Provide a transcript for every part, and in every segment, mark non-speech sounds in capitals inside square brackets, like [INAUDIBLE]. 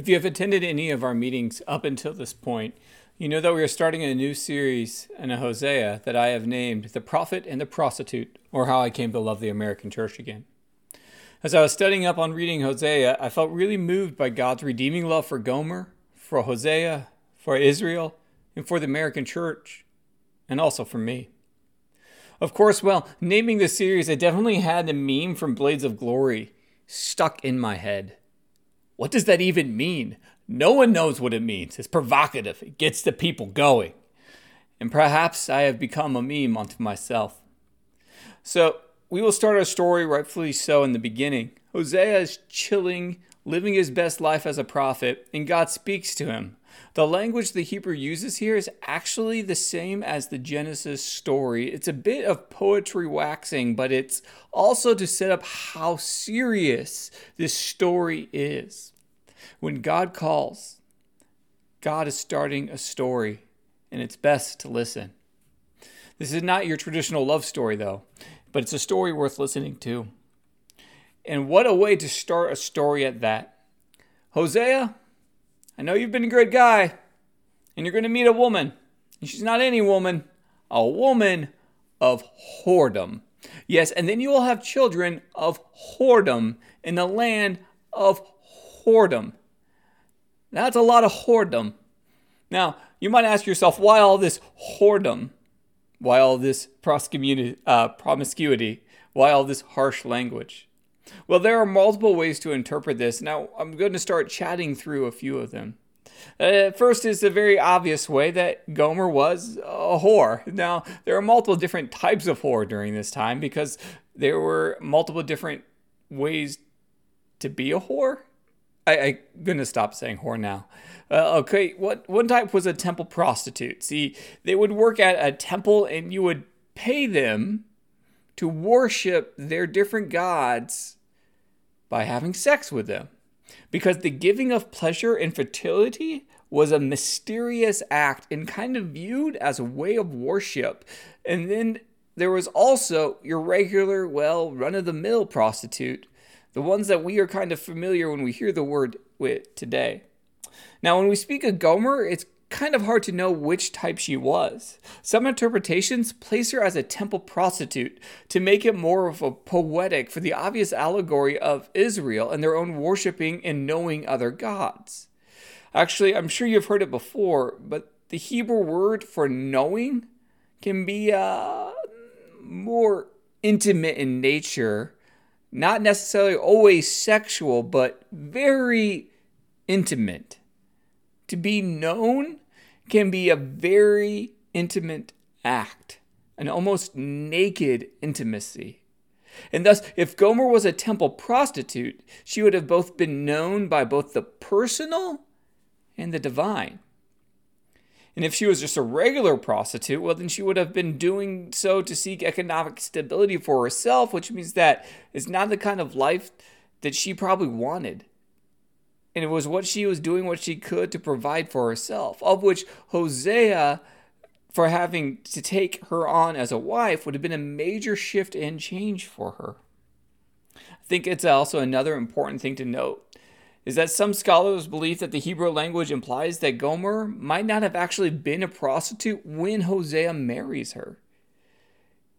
If you have attended any of our meetings up until this point, you know that we are starting a new series in a Hosea that I have named The Prophet and the Prostitute, or How I Came to Love the American Church Again. As I was studying up on reading Hosea, I felt really moved by God's redeeming love for Gomer, for Hosea, for Israel, and for the American church, and also for me. Of course, well, naming the series, I definitely had the meme from Blades of Glory stuck in my head. What does that even mean? No one knows what it means. It's provocative, it gets the people going. And perhaps I have become a meme unto myself. So, we will start our story rightfully so in the beginning. Hosea is chilling, living his best life as a prophet, and God speaks to him. The language the Hebrew uses here is actually the same as the Genesis story. It's a bit of poetry waxing, but it's also to set up how serious this story is. When God calls, God is starting a story, and it's best to listen. This is not your traditional love story, though, but it's a story worth listening to. And what a way to start a story at that. Hosea, I know you've been a great guy, and you're going to meet a woman. And she's not any woman, a woman of whoredom. Yes, and then you will have children of whoredom in the land of whoredom. That's a lot of whoredom. Now, you might ask yourself, why all this whoredom? Why all this uh, promiscuity? Why all this harsh language? Well, there are multiple ways to interpret this. Now, I'm going to start chatting through a few of them. Uh, first is the very obvious way that Gomer was a whore. Now, there are multiple different types of whore during this time because there were multiple different ways to be a whore. I, am gonna stop saying whore now. Uh, okay, what one type was a temple prostitute. See, they would work at a temple and you would pay them to worship their different gods by having sex with them. Because the giving of pleasure and fertility was a mysterious act and kind of viewed as a way of worship. And then there was also your regular, well, run of the mill prostitute, the ones that we are kind of familiar when we hear the word with today. Now, when we speak of Gomer, it's kind of hard to know which type she was. Some interpretations place her as a temple prostitute to make it more of a poetic for the obvious allegory of Israel and their own worshiping and knowing other gods. Actually, I'm sure you've heard it before, but the Hebrew word for knowing can be uh, more intimate in nature, not necessarily always sexual, but very intimate. To be known can be a very intimate act, an almost naked intimacy. And thus, if Gomer was a temple prostitute, she would have both been known by both the personal and the divine. And if she was just a regular prostitute, well, then she would have been doing so to seek economic stability for herself, which means that it's not the kind of life that she probably wanted and it was what she was doing what she could to provide for herself, of which Hosea, for having to take her on as a wife, would have been a major shift and change for her. I think it's also another important thing to note is that some scholars believe that the Hebrew language implies that Gomer might not have actually been a prostitute when Hosea marries her.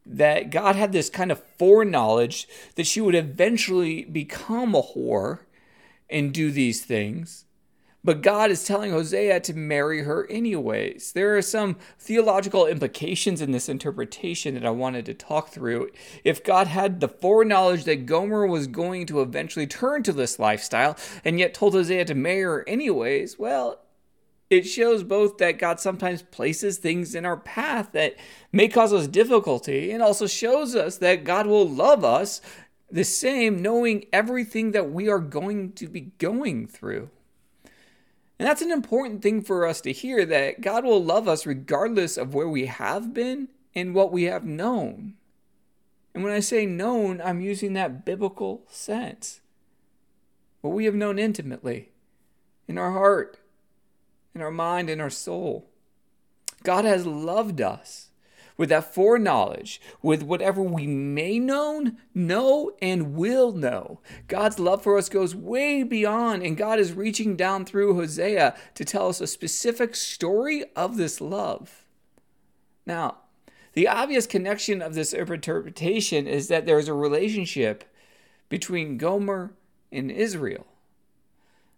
That God had this kind of foreknowledge that she would eventually become a whore and do these things. But God is telling Hosea to marry her anyways. There are some theological implications in this interpretation that I wanted to talk through. If God had the foreknowledge that Gomer was going to eventually turn to this lifestyle and yet told Hosea to marry her anyways, well, it shows both that God sometimes places things in our path that may cause us difficulty and also shows us that God will love us the same, knowing everything that we are going to be going through. And that's an important thing for us to hear that God will love us regardless of where we have been and what we have known. And when I say known, I'm using that biblical sense. What we have known intimately, in our heart, in our mind, in our soul. God has loved us with that foreknowledge, with whatever we may known, know, and will know. God's love for us goes way beyond, and God is reaching down through Hosea to tell us a specific story of this love. Now, the obvious connection of this interpretation is that there is a relationship between Gomer and Israel.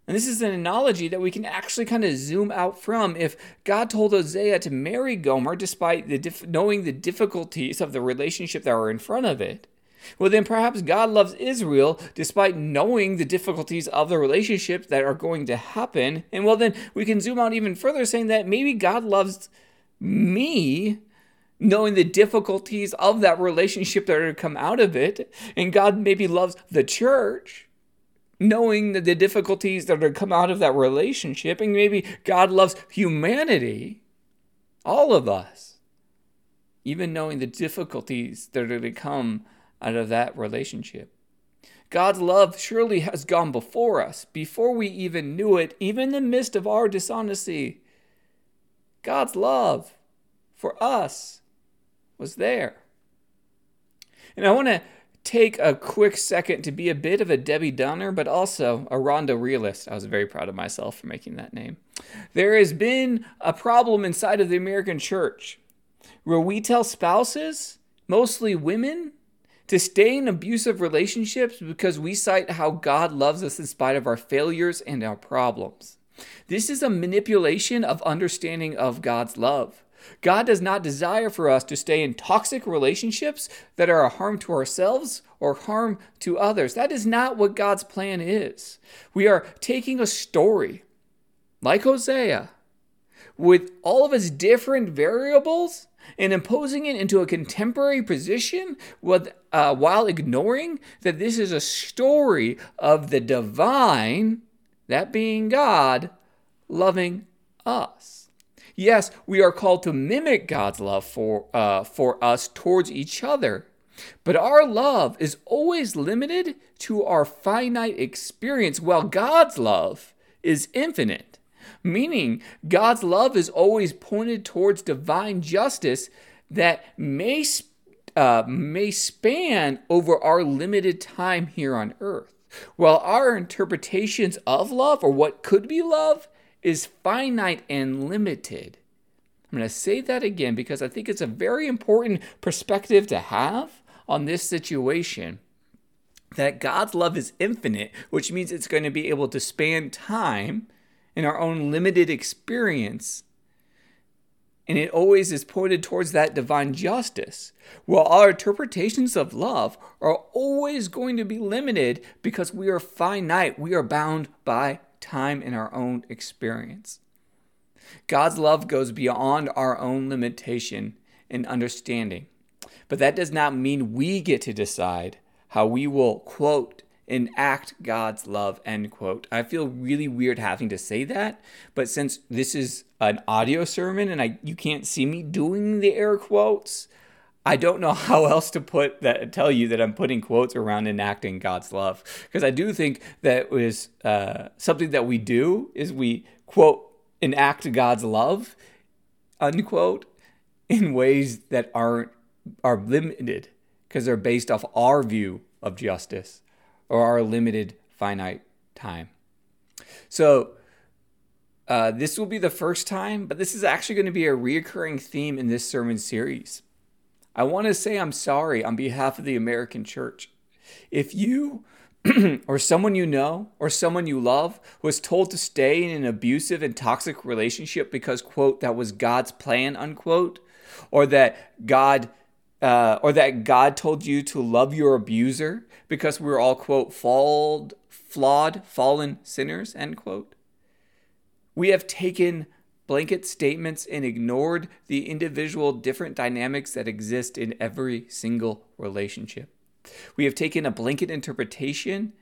And this is an analogy that we can actually kind of zoom out from. If God told Hosea to marry Gomer despite the dif- knowing the difficulties of the relationship that were in front of it, well, then perhaps God loves Israel despite knowing the difficulties of the relationship that are going to happen. And well, then we can zoom out even further, saying that maybe God loves me knowing the difficulties of that relationship that are to come out of it. And God maybe loves the church knowing the difficulties that are come out of that relationship, and maybe God loves humanity, all of us, even knowing the difficulties that are to come out of that relationship. God's love surely has gone before us, before we even knew it, even in the midst of our dishonesty. God's love for us was there. And I want to take a quick second to be a bit of a Debbie Downer, but also a Rhonda realist. I was very proud of myself for making that name. There has been a problem inside of the American church where we tell spouses, mostly women, to stay in abusive relationships because we cite how God loves us in spite of our failures and our problems. This is a manipulation of understanding of God's love. God does not desire for us to stay in toxic relationships that are a harm to ourselves or harm to others. That is not what God's plan is. We are taking a story like Hosea with all of its different variables and imposing it into a contemporary position with, uh, while ignoring that this is a story of the divine, that being God, loving us. Yes, we are called to mimic God's love for, uh, for us towards each other. But our love is always limited to our finite experience, while God's love is infinite. Meaning, God's love is always pointed towards divine justice that may, uh, may span over our limited time here on earth. While our interpretations of love, or what could be love, is finite and limited. I'm going to say that again because I think it's a very important perspective to have on this situation. That God's love is infinite, which means it's going to be able to span time in our own limited experience. And it always is pointed towards that divine justice. While our interpretations of love are always going to be limited because we are finite, we are bound by time in our own experience. God's love goes beyond our own limitation and understanding. But that does not mean we get to decide how we will, quote, enact God's love, end quote. I feel really weird having to say that, but since this is an audio sermon and I you can't see me doing the air quotes, I don't know [LAUGHS] how else to put that tell you that I'm putting quotes around enacting God's love because I do think that was uh, something that we do is we quote enact God's love unquote in ways that aren't are limited because they're based off our view of justice or our limited finite time. So uh, this will be the first time, but this is actually going to be a reoccurring theme in this sermon series. I want to say I'm sorry on behalf of the American church. If you [CLEARS THROAT] or someone you know or someone you love was told to stay in an abusive and toxic relationship because, quote, that was God's plan, unquote, or that God uh, or that God told you to love your abuser because we're all, quote, flawed, flawed, fallen sinners, end quote. We have taken blanket statements and ignored the individual different dynamics that exist in every single relationship. We have taken a blanket interpretation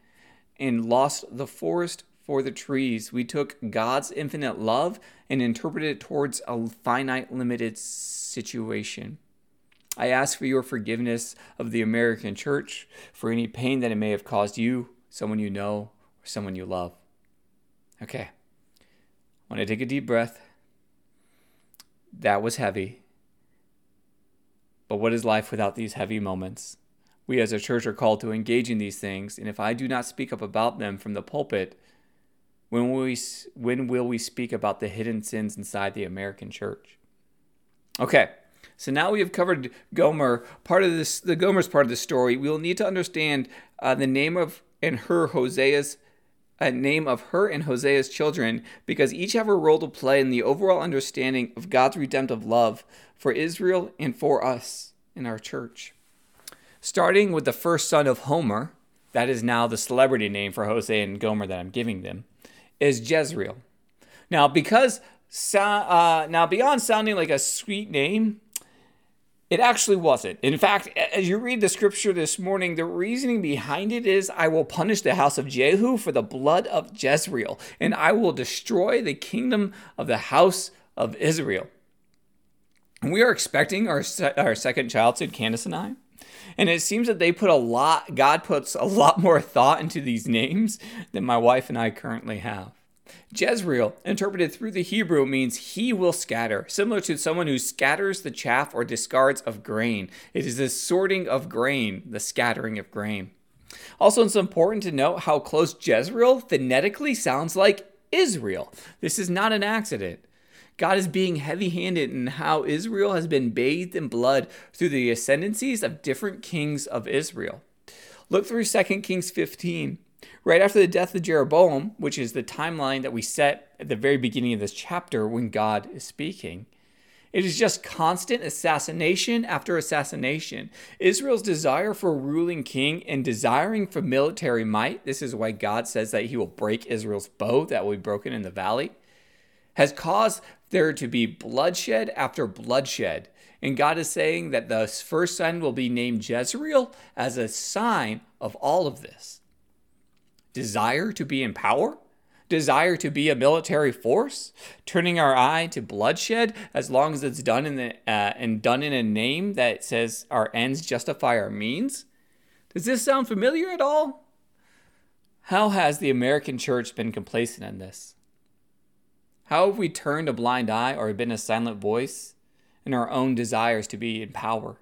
and lost the forest for the trees. We took God's infinite love and interpreted it towards a finite, limited situation. I ask for your forgiveness of the American church for any pain that it may have caused you, someone you know, or someone you love. Okay. I want to take a deep breath that was heavy. But what is life without these heavy moments? We as a church are called to engage in these things, and if I do not speak up about them from the pulpit, when will we, when will we speak about the hidden sins inside the American church? Okay, so now we have covered Gomer. Part of this, the Gomer's part of the story. We will need to understand uh, the name of and her Hosea's a name of her and Hosea's children because each have a role to play in the overall understanding of God's redemptive love for Israel and for us in our church. Starting with the first son of Homer, that is now the celebrity name for Hosea and Gomer that I'm giving them, is Jezreel. Now, because uh, now beyond sounding like a sweet name, it actually wasn't. In fact, as you read the scripture this morning, the reasoning behind it is I will punish the house of Jehu for the blood of Jezreel, and I will destroy the kingdom of the house of Israel. We are expecting our, our second child, said Candace and I. And it seems that they put a lot, God puts a lot more thought into these names than my wife and I currently have. Jezreel, interpreted through the Hebrew, means he will scatter, similar to someone who scatters the chaff or discards of grain. It is the sorting of grain, the scattering of grain. Also, it's important to note how close Jezreel phonetically sounds like Israel. This is not an accident. God is being heavy handed in how Israel has been bathed in blood through the ascendancies of different kings of Israel. Look through 2 Kings 15. Right after the death of Jeroboam, which is the timeline that we set at the very beginning of this chapter when God is speaking, it is just constant assassination after assassination. Israel's desire for a ruling king and desiring for military might, this is why God says that he will break Israel's bow that will be broken in the valley, has caused there to be bloodshed after bloodshed. And God is saying that the first son will be named Jezreel as a sign of all of this desire to be in power, desire to be a military force, turning our eye to bloodshed as long as it's done in the uh, and done in a name that says our ends justify our means. Does this sound familiar at all? How has the American church been complacent in this? How have we turned a blind eye or been a silent voice in our own desires to be in power?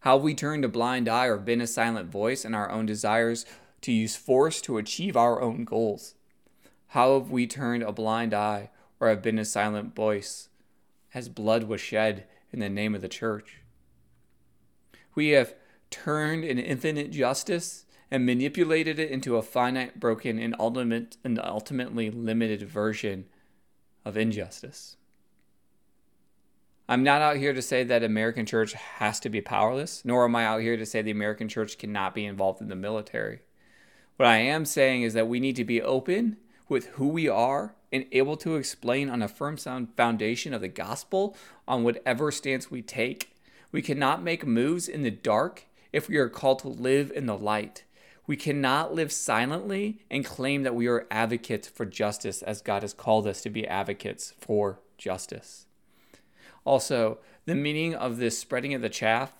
How have we turned a blind eye or been a silent voice in our own desires to use force to achieve our own goals? How have we turned a blind eye or have been a silent voice as blood was shed in the name of the church? We have turned an infinite justice and manipulated it into a finite, broken, and, ultimate, and ultimately limited version of injustice. I'm not out here to say that American church has to be powerless, nor am I out here to say the American church cannot be involved in the military. What I am saying is that we need to be open with who we are and able to explain on a firm sound foundation of the gospel on whatever stance we take. We cannot make moves in the dark if we are called to live in the light. We cannot live silently and claim that we are advocates for justice as God has called us to be advocates for justice. Also, the meaning of this spreading of the chaff,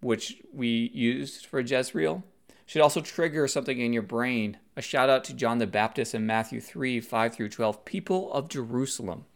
which we used for Jezreel, should also trigger something in your brain. A shout out to John the Baptist in Matthew 3 5 through 12. People of Jerusalem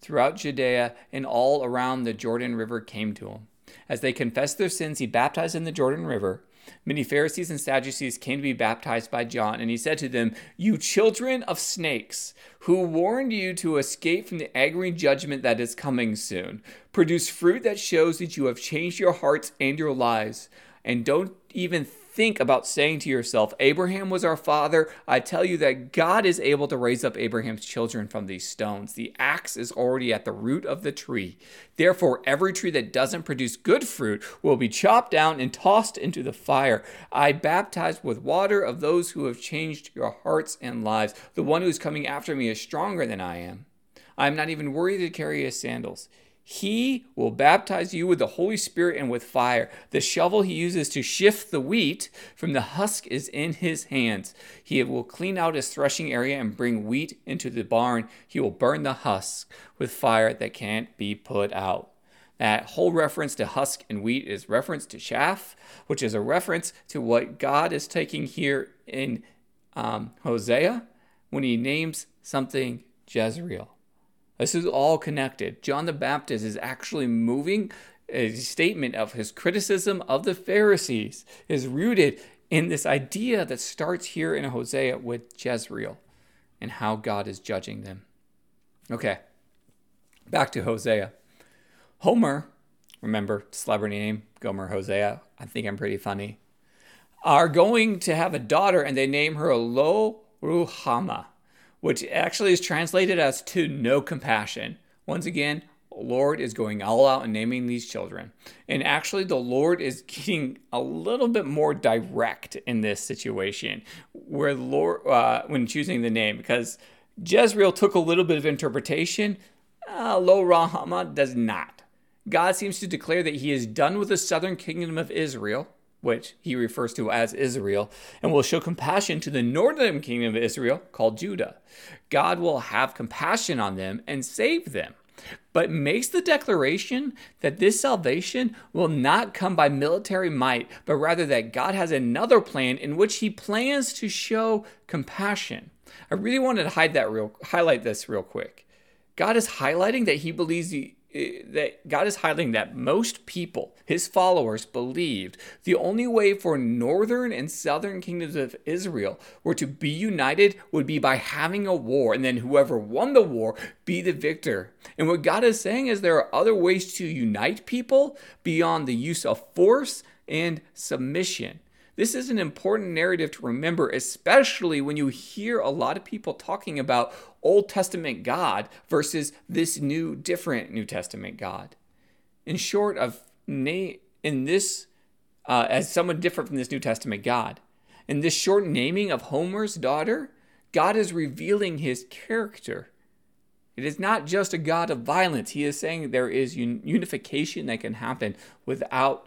throughout Judea and all around the Jordan River came to him. As they confessed their sins, he baptized in the Jordan River. Many Pharisees and Sadducees came to be baptized by John, and he said to them, You children of snakes, who warned you to escape from the angry judgment that is coming soon, produce fruit that shows that you have changed your hearts and your lives, and don't even think about saying to yourself, Abraham was our father, I tell you that God is able to raise up Abraham's children from these stones. The axe is already at the root of the tree. Therefore, every tree that doesn't produce good fruit will be chopped down and tossed into the fire. I baptize with water of those who have changed your hearts and lives. The one who is coming after me is stronger than I am. I am not even worthy to carry his sandals. He will baptize you with the Holy Spirit and with fire. The shovel he uses to shift the wheat from the husk is in his hands. He will clean out his threshing area and bring wheat into the barn. He will burn the husk with fire that can't be put out. That whole reference to husk and wheat is reference to chaff, which is a reference to what God is taking here in um, Hosea when he names something Jezreel. This is all connected. John the Baptist is actually moving a statement of his criticism of the Pharisees is rooted in this idea that starts here in Hosea with Jezreel and how God is judging them. Okay, back to Hosea. Homer, remember celebrity name, Gomer Hosea. I think I'm pretty funny. Are going to have a daughter and they name her Lo Ruhama, which actually is translated as to no compassion. Once again, Lord is going all out and naming these children. And actually, the Lord is [LAUGHS] getting a little bit more direct in this situation, where Lord, uh, when choosing the name, because Jezreel took a little bit of interpretation, uh, Lo Rahama does not. God seems to declare that he is done with the southern kingdom of Israel, which he refers to as Israel, and will show compassion to the northern kingdom of Israel, called Judah. God will have compassion on them and save them but makes the declaration that this salvation will not come by military might, but rather that God has another plan in which he plans to show compassion. I really wanted to hide that real highlight this real quick. God is highlighting that he believes the Eh, that God is highlighting that most people, his followers, believed the only way for northern and southern kingdoms of Israel were to be united would be by having a war, and then whoever won the war be the victor. And what God is saying is there are other ways to unite people beyond the use of force and submission. This is an important narrative to remember, especially when you hear a lot of people talking about Old Testament God versus this new, different New Testament God. In short, of in this, uh, as someone different from this New Testament God, in this short naming of Homer's daughter, God is revealing his character. It is not just a God of violence. He is saying there is unification that can happen without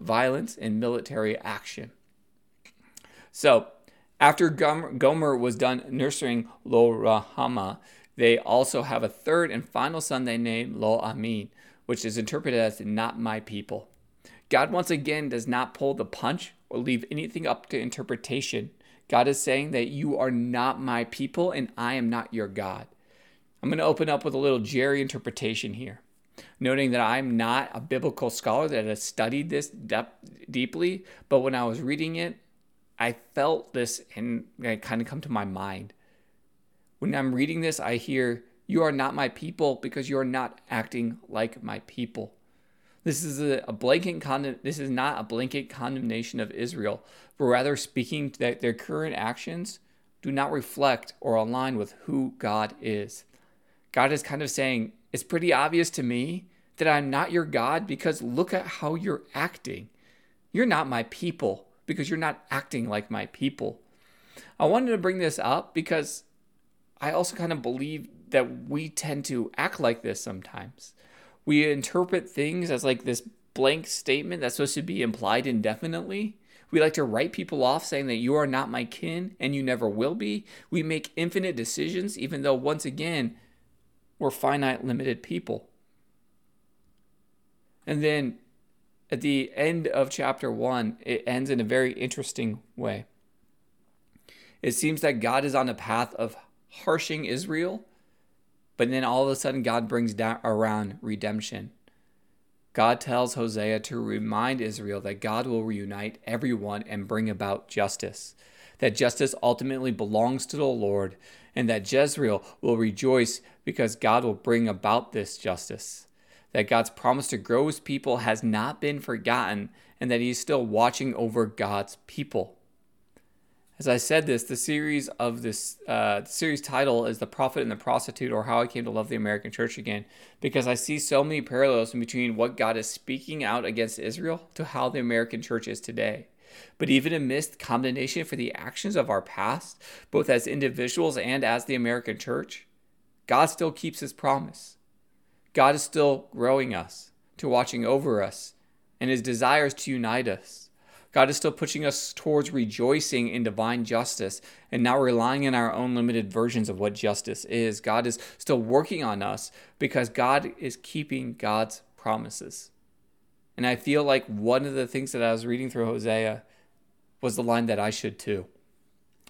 violence and military action. So, after Gomer was done nursing Lo Rahama, they also have a third and final son they name Lo Amin, which is interpreted as not my people. God once again does not pull the punch or leave anything up to interpretation. God is saying that you are not my people and I am not your God. I'm going to open up with a little Jerry interpretation here noting that I'm not a biblical scholar that has studied this depth, deeply, but when I was reading it, I felt this and it kind of come to my mind. When I'm reading this, I hear, You are not my people because you are not acting like my people. This is a, a blanket condemn, this is not a blanket condemnation of Israel, but rather speaking that their current actions do not reflect or align with who God is. God is kind of saying, it's pretty obvious to me that I'm not your God because look at how you're acting. You're not my people because you're not acting like my people. I wanted to bring this up because I also kind of believe that we tend to act like this sometimes. We interpret things as like this blank statement that's supposed to be implied indefinitely. We like to write people off saying that you are not my kin and you never will be. We make infinite decisions, even though, once again, we're finite, limited people. And then at the end of chapter one, it ends in a very interesting way. It seems that God is on a path of harshing Israel, but then all of a sudden, God brings down around redemption. God tells Hosea to remind Israel that God will reunite everyone and bring about justice, that justice ultimately belongs to the Lord, and that Jezreel will rejoice because God will bring about this justice. That God's promise to grow his people has not been forgotten, and that he's still watching over God's people. As I said this, the series of this uh, series title is "The Prophet and the Prostitute," or "How I Came to Love the American Church Again," because I see so many parallels in between what God is speaking out against Israel to how the American church is today. But even amidst condemnation for the actions of our past, both as individuals and as the American church, God still keeps his promise. God is still growing us, to watching over us, and his desires to unite us. God is still pushing us towards rejoicing in divine justice and not relying on our own limited versions of what justice is. God is still working on us because God is keeping God's promises. And I feel like one of the things that I was reading through Hosea was the line that I should too.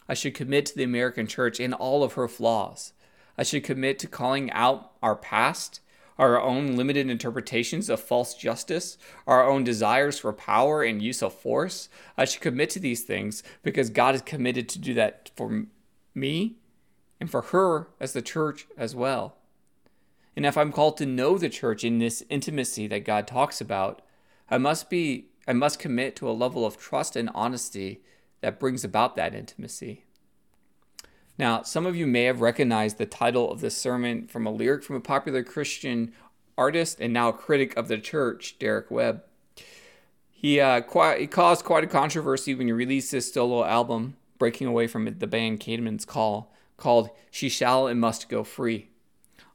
I should commit to the American church in all of her flaws. I should commit to calling out our past, our own limited interpretations of false justice, our own desires for power and use of force. I should commit to these things because God is committed to do that for me and for her as the church as well. And if I'm called to know the church in this intimacy that God talks about, I must be I must commit to a level of trust and honesty that brings about that intimacy. Now, some of you may have recognized the title of this sermon from a lyric from a popular Christian artist and now critic of the church, Derek Webb. He, uh, quite, he caused quite a controversy when he released his solo album, breaking away from the band Caedmon's Call, called She Shall and Must Go Free.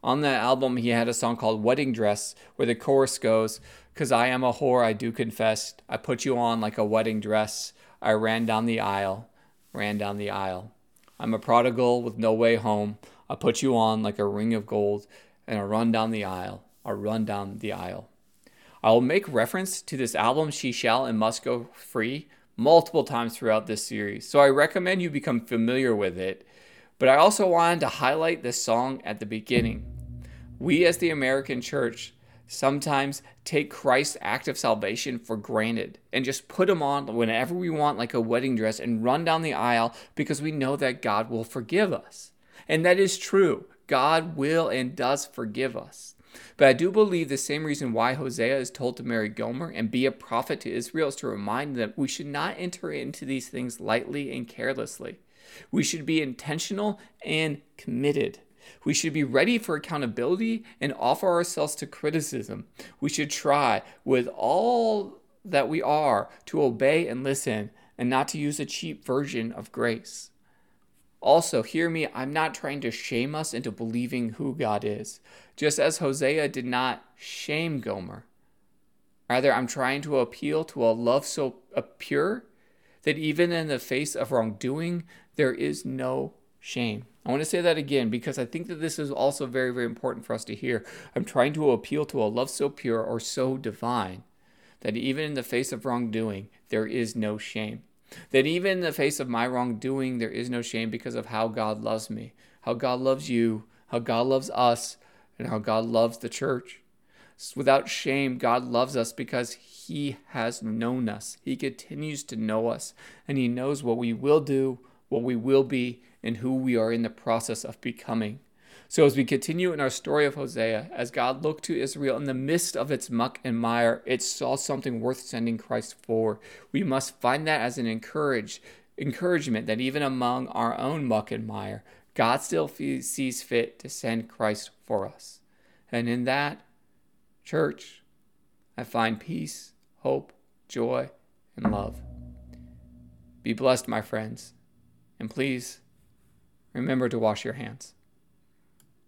On that album, he had a song called Wedding Dress, where the chorus goes, Cause I am a whore, I do confess. I put you on like a wedding dress. I ran down the aisle, ran down the aisle. I'm a prodigal with no way home. I put you on like a ring of gold, and I run down the aisle. I run down the aisle. I will make reference to this album, She Shall and Must Go Free, multiple times throughout this series, so I recommend you become familiar with it. But I also wanted to highlight this song at the beginning. We, as the American church, sometimes take Christ's act of salvation for granted and just put him on whenever we want, like a wedding dress, and run down the aisle because we know that God will forgive us. And that is true. God will and does forgive us. But I do believe the same reason why Hosea is told to marry Gomer and be a prophet to Israel is to remind them we should not enter into these things lightly and carelessly. We should be intentional and committed. We should be ready for accountability and offer ourselves to criticism. We should try with all that we are to obey and listen and not to use a cheap version of grace. Also, hear me, I'm not trying to shame us into believing who God is, just as Hosea did not shame Gomer. Rather, I'm trying to appeal to a love so pure that even in the face of wrongdoing, there is no shame. I want to say that again because I think that this is also very, very important for us to hear. I'm trying to appeal to a love so pure or so divine that even in the face of wrongdoing, there is no shame. That even in the face of my wrongdoing, there is no shame because of how God loves me, how God loves you, how God loves us, and how God loves the church. Without shame, God loves us because He has known us. He continues to know us, and He knows what we will do, what we will be, and who we are in the process of becoming. So, as we continue in our story of Hosea, as God looked to Israel in the midst of its muck and mire, it saw something worth sending Christ for. We must find that as an encourage, encouragement that even among our own muck and mire, God still sees fit to send Christ for us. And in that, church, I find peace, hope, joy, and love. Be blessed, my friends. And please remember to wash your hands.